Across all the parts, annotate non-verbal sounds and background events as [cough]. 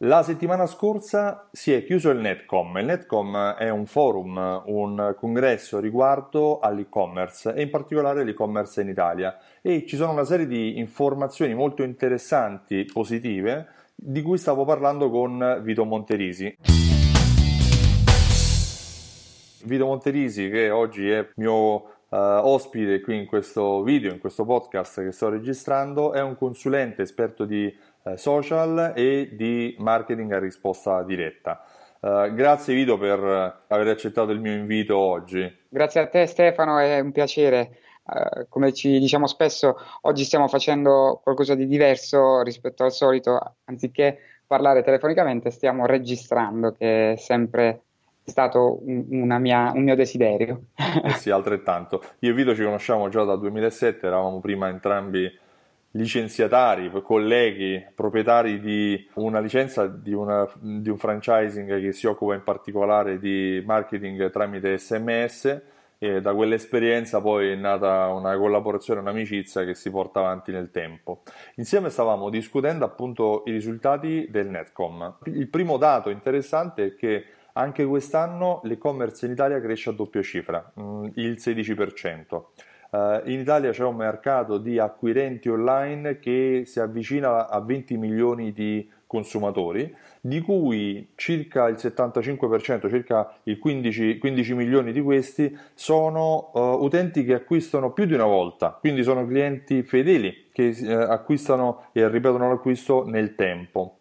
La settimana scorsa si è chiuso il Netcom. Il Netcom è un forum, un congresso riguardo all'e-commerce e in particolare l'e-commerce in Italia e ci sono una serie di informazioni molto interessanti, positive, di cui stavo parlando con Vito Monterisi. Vito Monterisi che oggi è mio uh, ospite qui in questo video, in questo podcast che sto registrando, è un consulente esperto di social e di marketing a risposta diretta. Uh, grazie Vito per aver accettato il mio invito oggi. Grazie a te Stefano, è un piacere. Uh, come ci diciamo spesso, oggi stiamo facendo qualcosa di diverso rispetto al solito, anziché parlare telefonicamente stiamo registrando, che è sempre stato un, mia, un mio desiderio. Eh sì, altrettanto. Io e Vito ci conosciamo già dal 2007, eravamo prima entrambi licenziatari, colleghi, proprietari di una licenza di, una, di, un franchising che si occupa in particolare di marketing tramite sms e da quell'esperienza poi è nata una collaborazione, un'amicizia che si porta avanti nel tempo. Insieme stavamo discutendo appunto i risultati del Netcom. Il primo dato interessante è che anche quest'anno l'e-commerce in Italia cresce a doppia cifra, mm, il 16%. Uh, in Italia c'è un mercato di acquirenti online che si avvicina a 20 milioni di consumatori, di cui circa il 75%, circa il 15, 15 milioni di questi sono uh, utenti che acquistano più di una volta, quindi sono clienti fedeli che uh, acquistano e ripetono l'acquisto nel tempo.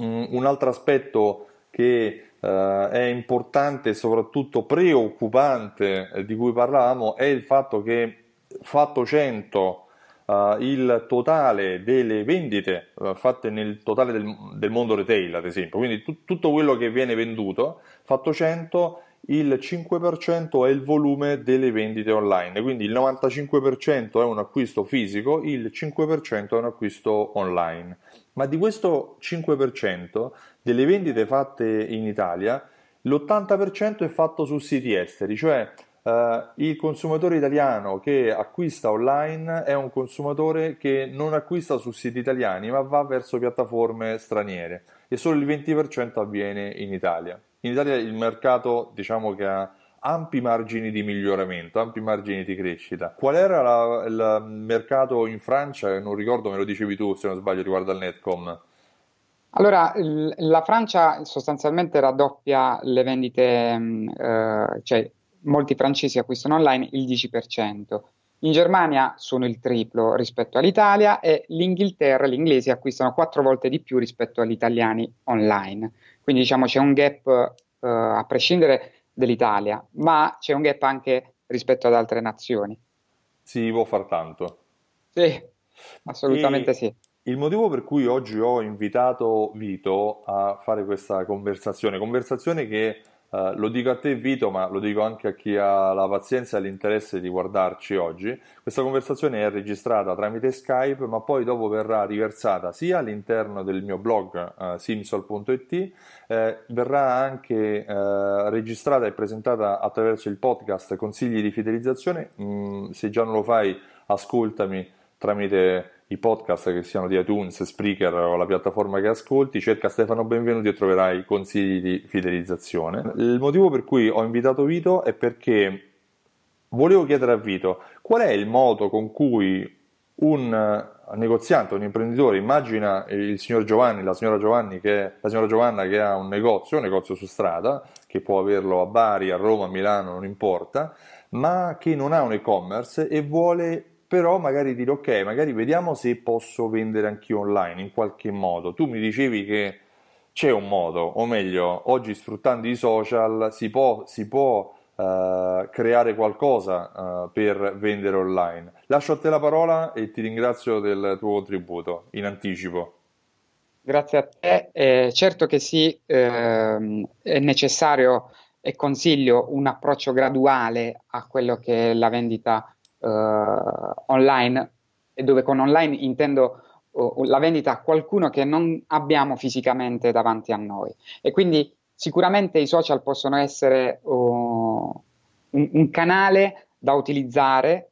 Mm, un altro aspetto che Uh, è importante e soprattutto preoccupante eh, di cui parlavamo è il fatto che fatto 100 uh, eh, il totale delle vendite uh, fatte nel totale del, del, mondo retail ad esempio quindi tu, tutto quello che viene venduto fatto 100 il 5% è il volume delle vendite online quindi il 95% è un acquisto fisico il 5% è un acquisto online ma di questo 5% delle vendite fatte in Italia, l'80% è fatto su siti esteri, cioè eh, il consumatore italiano che acquista online è un consumatore che non acquista su siti italiani, ma va verso piattaforme straniere e solo il 20% avviene in Italia. In Italia il mercato diciamo che ha ampi margini di miglioramento, ampi margini di crescita. Qual era il mercato in Francia? Non ricordo, me lo dicevi tu se non sbaglio riguardo al Netcom. Allora, la Francia sostanzialmente raddoppia le vendite, mm, eh, cioè molti francesi acquistano online il 10%. In Germania sono il triplo rispetto all'Italia e l'Inghilterra, gli inglesi acquistano quattro volte di più rispetto agli italiani online. Quindi diciamo c'è un gap eh, a prescindere dell'Italia, ma c'è un gap anche rispetto ad altre nazioni. Si può far tanto. Sì, assolutamente e... sì. Il motivo per cui oggi ho invitato Vito a fare questa conversazione, conversazione che eh, lo dico a te Vito, ma lo dico anche a chi ha la pazienza e l'interesse di guardarci oggi, questa conversazione è registrata tramite Skype, ma poi dopo verrà riversata sia all'interno del mio blog eh, simsol.it, eh, verrà anche eh, registrata e presentata attraverso il podcast Consigli di fidelizzazione, mm, se già non lo fai ascoltami tramite i podcast che siano di iTunes, Spreaker o la piattaforma che ascolti, cerca Stefano Benvenuti e troverai consigli di fidelizzazione. Il motivo per cui ho invitato Vito è perché volevo chiedere a Vito qual è il modo con cui un negoziante, un imprenditore, immagina il signor Giovanni, la signora, Giovanni che, la signora Giovanna che ha un negozio, un negozio su strada, che può averlo a Bari, a Roma, a Milano, non importa, ma che non ha un e-commerce e vuole però magari dire ok, magari vediamo se posso vendere anch'io online in qualche modo. Tu mi dicevi che c'è un modo, o meglio, oggi sfruttando i social si può, si può uh, creare qualcosa uh, per vendere online. Lascio a te la parola e ti ringrazio del tuo contributo in anticipo. Grazie a te. Eh, certo che sì, ehm, è necessario e consiglio un approccio graduale a quello che è la vendita online, e dove con online intendo la vendita a qualcuno che non abbiamo fisicamente davanti a noi. E quindi sicuramente i social possono essere uh, un, un, canale da utilizzare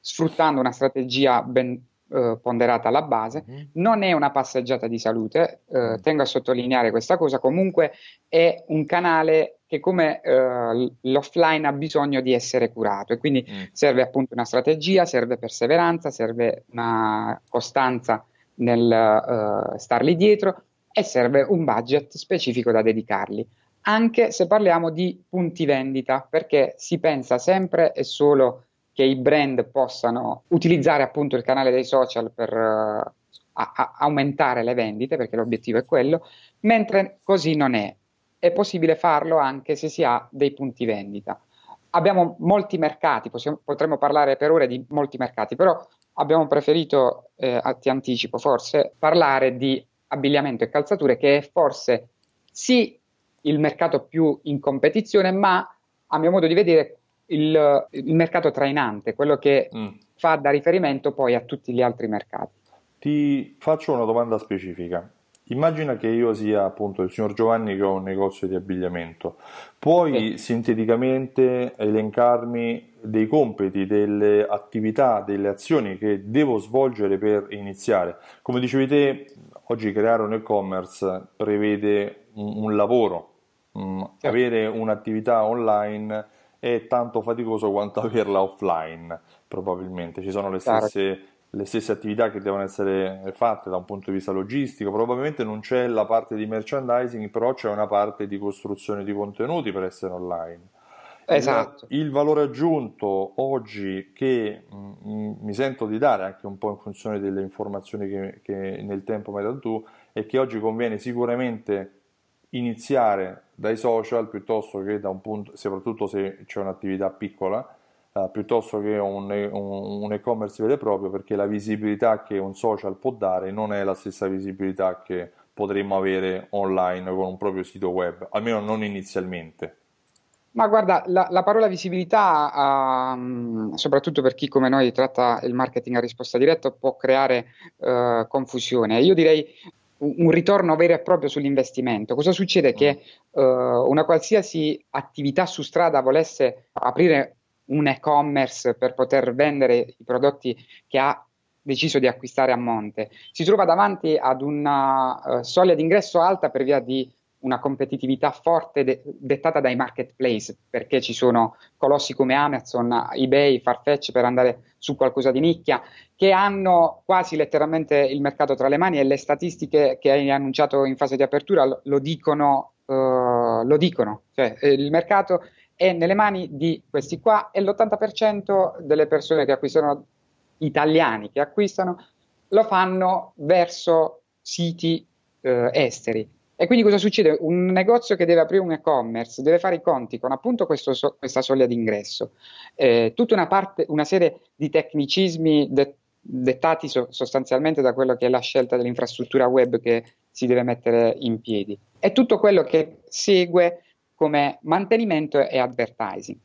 sfruttando una strategia ben eh, ponderata alla base, mm-hmm. non è una passeggiata di salute, eh, mm. tengo a sottolineare questa cosa, comunque è un canale che come eh, l'offline ha bisogno di essere curato e quindi mm. serve appunto una strategia, serve perseveranza, serve una costanza nel uh, starli dietro e serve un budget specifico da dedicarli, anche se parliamo di punti vendita, perché si pensa sempre e solo che i brand possano utilizzare appunto il canale dei social per uh, a- a- aumentare le vendite, perché l'obiettivo è quello, mentre così non è. È possibile farlo anche se si ha dei punti vendita. Abbiamo molti mercati, possiamo, potremmo parlare per ore di molti mercati, però abbiamo preferito, eh, ti anticipo forse, parlare di abbigliamento e calzature, che è forse sì il mercato più in competizione, ma a mio modo di vedere il, il mercato trainante, quello che mm. fa da riferimento poi a tutti gli altri mercati. Ti faccio una domanda specifica. Immagina che io sia appunto il signor Giovanni che ho un negozio di abbigliamento. Puoi sì. sinteticamente elencarmi dei compiti, delle attività, delle azioni che devo svolgere per iniziare? Come dicevi te, oggi creare un e-commerce prevede un, un lavoro. Mm, sì. Avere un'attività online è tanto faticoso quanto [laughs] averla offline, probabilmente. Ci sono le stesse le stesse attività che devono essere fatte da un punto di vista logistico, probabilmente non c'è la parte di merchandising, però c'è una parte di costruzione di contenuti per essere online. Esatto. Il, il valore aggiunto oggi che mh, mm, mm, mi sento di dare, anche un po' in funzione delle informazioni che, che nel tempo mi hai dato tu, è che oggi conviene sicuramente iniziare dai social piuttosto che da un punto, soprattutto se c'è un'attività piccola, uh, piuttosto che un, un, un, e-commerce vero e proprio, perché la visibilità che un social può dare non è la stessa visibilità che potremmo avere online con un proprio sito web, almeno non inizialmente. Ma guarda, la, la parola visibilità, uh, soprattutto per chi come noi tratta il marketing a risposta diretta, può creare uh, confusione. Io direi un ritorno vero e proprio sull'investimento. Cosa succede? Che uh, una qualsiasi attività su strada volesse aprire un e-commerce per poter vendere i prodotti che ha deciso di acquistare a monte, si trova davanti ad una uh, soglia d'ingresso alta per via di una competitività forte de- dettata dai marketplace, perché ci sono colossi come Amazon, eBay, Farfetch per andare su qualcosa di nicchia, che hanno quasi letteralmente il mercato tra le mani e le statistiche che hai annunciato in fase di apertura lo, lo dicono. Uh, lo dicono. Cioè, eh, il mercato è nelle mani di questi qua e l'80% delle persone che acquistano, italiani che acquistano, lo fanno verso siti eh, esteri. E quindi cosa succede? Un negozio che deve aprire un e-commerce deve fare i conti con appunto questo, questa soglia d'ingresso, eh, tutta una, parte, una serie di tecnicismi de- dettati so- sostanzialmente da quello che è la scelta dell'infrastruttura web che si deve mettere in piedi e tutto quello che segue come mantenimento e advertising.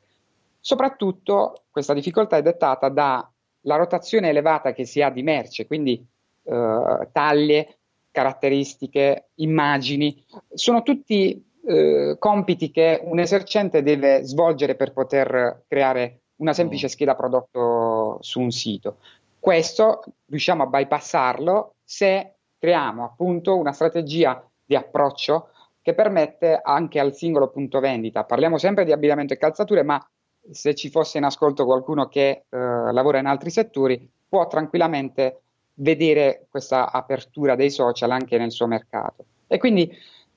Soprattutto questa difficoltà è dettata dalla rotazione elevata che si ha di merce, quindi eh, taglie, caratteristiche, immagini, sono tutti eh, compiti che un esercente deve svolgere per poter creare una semplice mm. scheda prodotto su un sito. Questo riusciamo a bypassarlo se creiamo appunto una strategia di approccio che permette anche al singolo punto vendita. Parliamo sempre di abbigliamento e calzature, ma se ci fosse in ascolto qualcuno che eh, lavora in altri settori, può tranquillamente vedere questa apertura dei social anche nel suo mercato. E quindi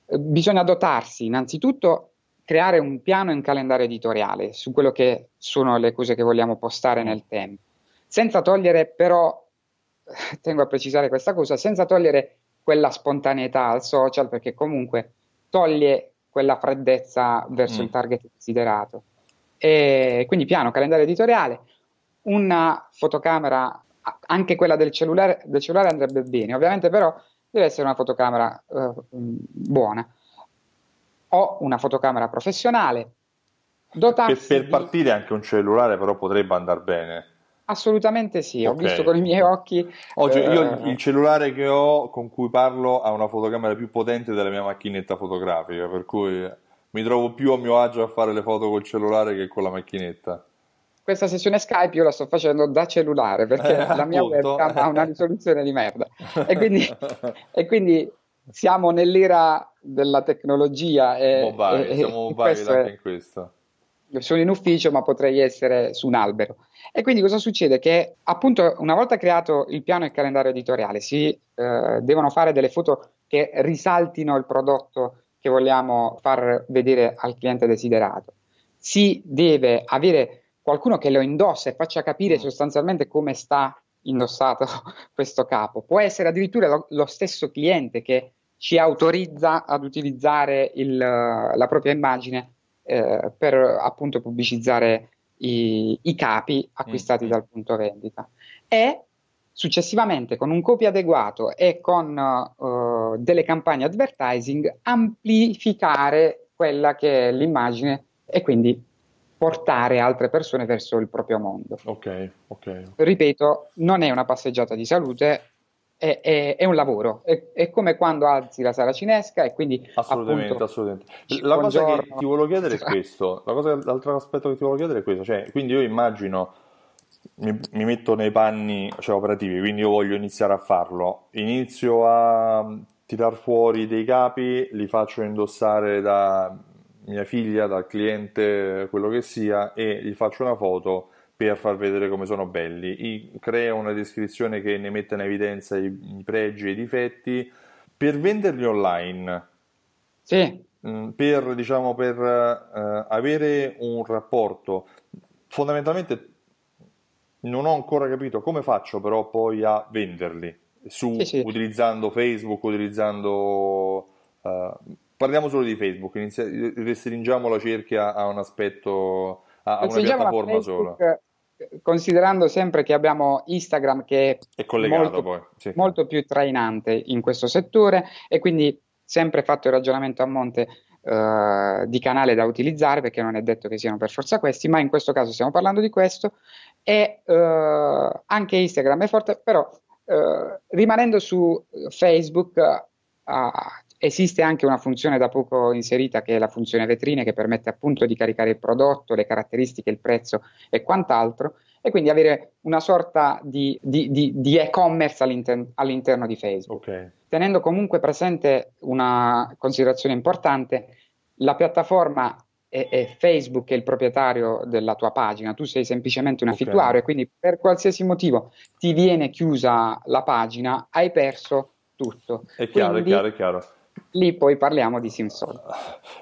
eh, bisogna dotarsi innanzitutto creare un piano e un calendario editoriale su quello che sono le cose che vogliamo postare nel tempo, senza togliere però, tengo a precisare questa cosa, senza togliere quella spontaneità al social perché comunque toglie quella freddezza verso mm. il target desiderato. E quindi piano, calendario editoriale, una fotocamera, anche quella del cellulare, del cellulare andrebbe bene, ovviamente però deve essere una fotocamera uh, buona. O una fotocamera professionale. Per, per partire anche un cellulare però potrebbe andare bene. Assolutamente sì, ho visto con i miei occhi. Oggi eh... io il cellulare che ho con cui parlo ha una fotocamera più potente della mia macchinetta fotografica, per cui mi trovo più a mio agio a fare le foto col cellulare che con la macchinetta. Questa sessione Skype io la sto facendo da cellulare perché eh, la mia webcam ha una risoluzione di merda. E quindi, [laughs] e quindi siamo nell'era della tecnologia. E, mobile, e, siamo mobile anche in questo. Sono in ufficio, ma potrei essere su un albero. E quindi cosa succede? Che appunto una volta creato il piano e il calendario editoriale si eh, devono fare delle foto che risaltino il prodotto che vogliamo far vedere al cliente desiderato. Si deve avere qualcuno che lo indossa e faccia capire sostanzialmente come sta indossato [laughs] questo capo. Può essere addirittura lo, lo stesso cliente che ci autorizza ad utilizzare il, la propria immagine eh, per appunto pubblicizzare i, i capi acquistati mm. dal punto vendita. E successivamente con un copy adeguato e con uh, delle campagne advertising amplificare quella che è l'immagine e quindi portare altre persone verso il proprio mondo. Ok, ok. Ripeto, non è una passeggiata di salute, è, è, è un lavoro, è, è, come quando alzi la saracinesca e quindi... Assolutamente, appunto, assolutamente. La cosa che ti volevo chiedere è questo, la cosa, l'altro aspetto che ti volevo chiedere è questo, cioè, quindi io immagino, mi, mi metto nei panni cioè, operativi, quindi io voglio iniziare a farlo, inizio a tirar fuori dei capi, li faccio indossare da mia figlia, dal cliente, quello che sia, e gli faccio una foto per far vedere come sono belli. I, creo una descrizione che ne metta in evidenza i, i pregi e i difetti per venderli online. Sì. Mm, per, diciamo, per uh, avere un rapporto. Fondamentalmente non ho ancora capito come faccio però poi a venderli su, sì, sì. utilizzando Facebook, utilizzando uh, Parliamo solo di Facebook, inizia, restringiamo la cerchia a un aspetto, a, a una piattaforma sola. Considerando sempre che abbiamo Instagram che è, collegato molto, poi, sì. molto più trainante in questo settore e quindi sempre fatto il ragionamento a monte Uh, di canale da utilizzare perché non è detto che siano per forza questi, ma in questo caso stiamo parlando di questo e uh, anche Instagram è forte, però uh, rimanendo su Facebook Esiste anche una funzione da poco inserita che è la funzione vetrine che permette appunto di caricare il prodotto, le caratteristiche, il prezzo e quant'altro e quindi avere una sorta di, di, di, di e-commerce all'inter- all'interno di Facebook. Okay. Tenendo comunque presente una considerazione importante, la piattaforma è, è Facebook è il proprietario della tua pagina, tu sei semplicemente un affittuario okay. e quindi per qualsiasi motivo ti viene chiusa la pagina, hai perso tutto. È chiaro, quindi, è chiaro, è chiaro lì poi parliamo di Simson.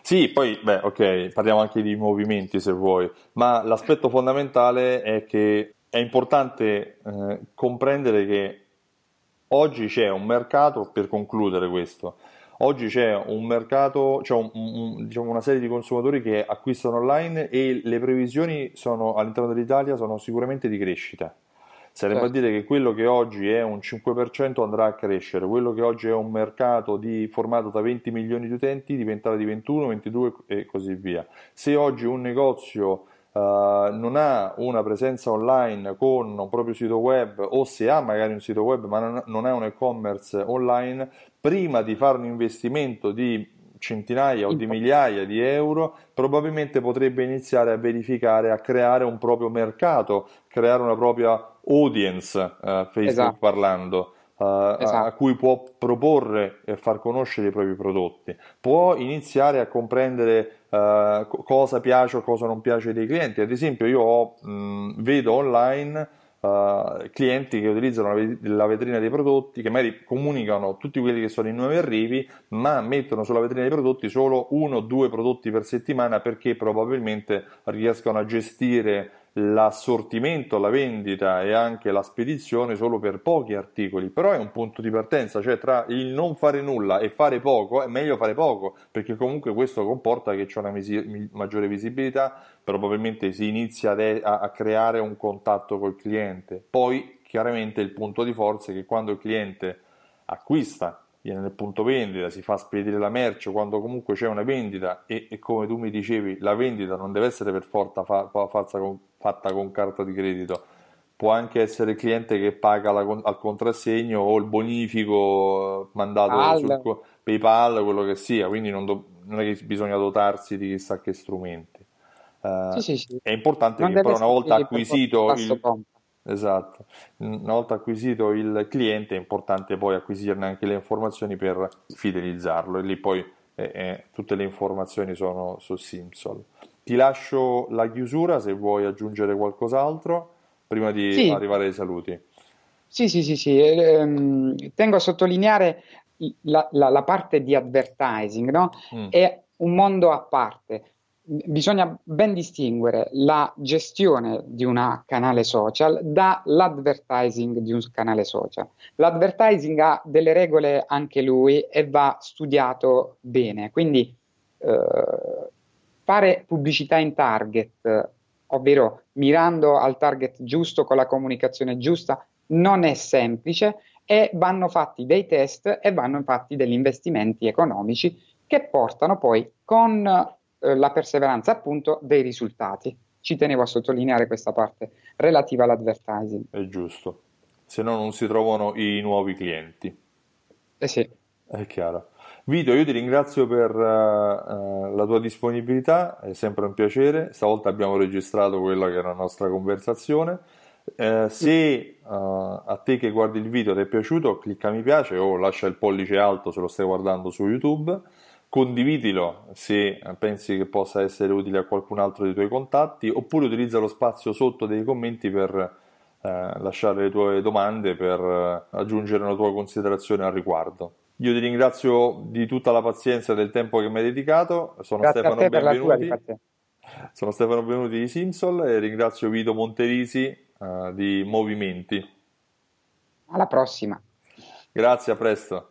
Sì, poi, beh, ok, parliamo anche di movimenti se vuoi, ma l'aspetto fondamentale è che è importante eh, comprendere che oggi c'è un mercato, per concludere questo, oggi c'è un mercato, c'è un, un, diciamo una serie di consumatori che acquistano online e le previsioni sono, all'interno dell'Italia sono sicuramente di crescita. Sarebbe certo. a dire che quello che oggi è un 5% andrà a crescere, quello che oggi è un mercato di, formato da 20 milioni di utenti diventerà di 21, 22 e così via. Se oggi un negozio uh, non ha una presenza online con un proprio sito web o se ha magari un sito web ma non ha un e-commerce online, prima di fare un investimento di centinaia o di migliaia di euro, probabilmente potrebbe iniziare a verificare, a creare un proprio mercato, creare una propria audience, uh, Facebook esatto. parlando. Uh, esatto. a cui può proporre e far conoscere i propri prodotti, può iniziare a comprendere uh, cosa piace o cosa non piace dei clienti. Ad esempio, io ho, mh, vedo online uh, clienti che utilizzano la vetrina dei prodotti, che magari comunicano tutti quelli che sono i nuovi arrivi, ma mettono sulla vetrina dei prodotti solo uno o due prodotti per settimana perché probabilmente riescono a gestire l'assortimento, la vendita e anche la spedizione solo per pochi articoli, però è un punto di partenza, cioè tra il non fare nulla e fare poco è meglio fare poco, perché comunque questo comporta che c'è una visi- maggiore visibilità, probabilmente si inizia a, a creare un contatto col cliente. Poi chiaramente il punto di forza è che quando il cliente acquista viene nel punto vendita, si fa spedire la merce quando comunque c'è una vendita e, e come tu mi dicevi la vendita non deve essere per forza fa, fa, con, fatta con carta di credito, può anche essere il cliente che paga la, al contrassegno o il bonifico mandato PayPal. sul PayPal, quello che sia, quindi non, do, non, è che bisogna dotarsi di chissà che strumenti. Uh, sì, sì, sì. È importante non che però una volta acquisito il... Esatto. Una volta acquisito il cliente è importante poi acquisirne anche le informazioni per fidelizzarlo e lì poi eh, eh, tutte le informazioni sono su Simsol. Ti lascio la chiusura se vuoi aggiungere qualcos'altro prima di sì. arrivare ai saluti. Sì, sì, sì, sì. Ehm, tengo a sottolineare la, la, la parte di advertising, no? Mm. È un mondo a parte bisogna ben distinguere la gestione di un canale social dall'advertising di un canale social. L'advertising ha delle regole anche lui e va studiato bene, quindi eh, fare pubblicità in target, ovvero mirando al target giusto con la comunicazione giusta, non è semplice e vanno fatti dei test e vanno fatti degli investimenti economici che portano poi con eh, la perseveranza appunto dei risultati. Ci tenevo a sottolineare questa parte relativa all'advertising. È giusto, se no non si trovano i nuovi clienti. Eh sì. È chiaro. Vito, io ti ringrazio per uh, la tua disponibilità, è sempre un piacere. Stavolta abbiamo registrato quella che era la nostra conversazione. Uh, se uh, a te che guardi il video ti è piaciuto, clicca mi piace o lascia il pollice alto se lo stai guardando su YouTube condividilo se pensi che possa essere utile a qualcun altro dei tuoi contatti oppure utilizza lo spazio sotto dei commenti per lasciare le tue domande per aggiungere una tua considerazione al riguardo. Io ti ringrazio di tutta la pazienza e del tempo che mi hai dedicato. Sono Grazie Stefano Benvenuti. Sono Stefano Benvenuti di Simsol e ringrazio Vito Monterisi eh, di Movimenti. Alla prossima. Grazie, a presto.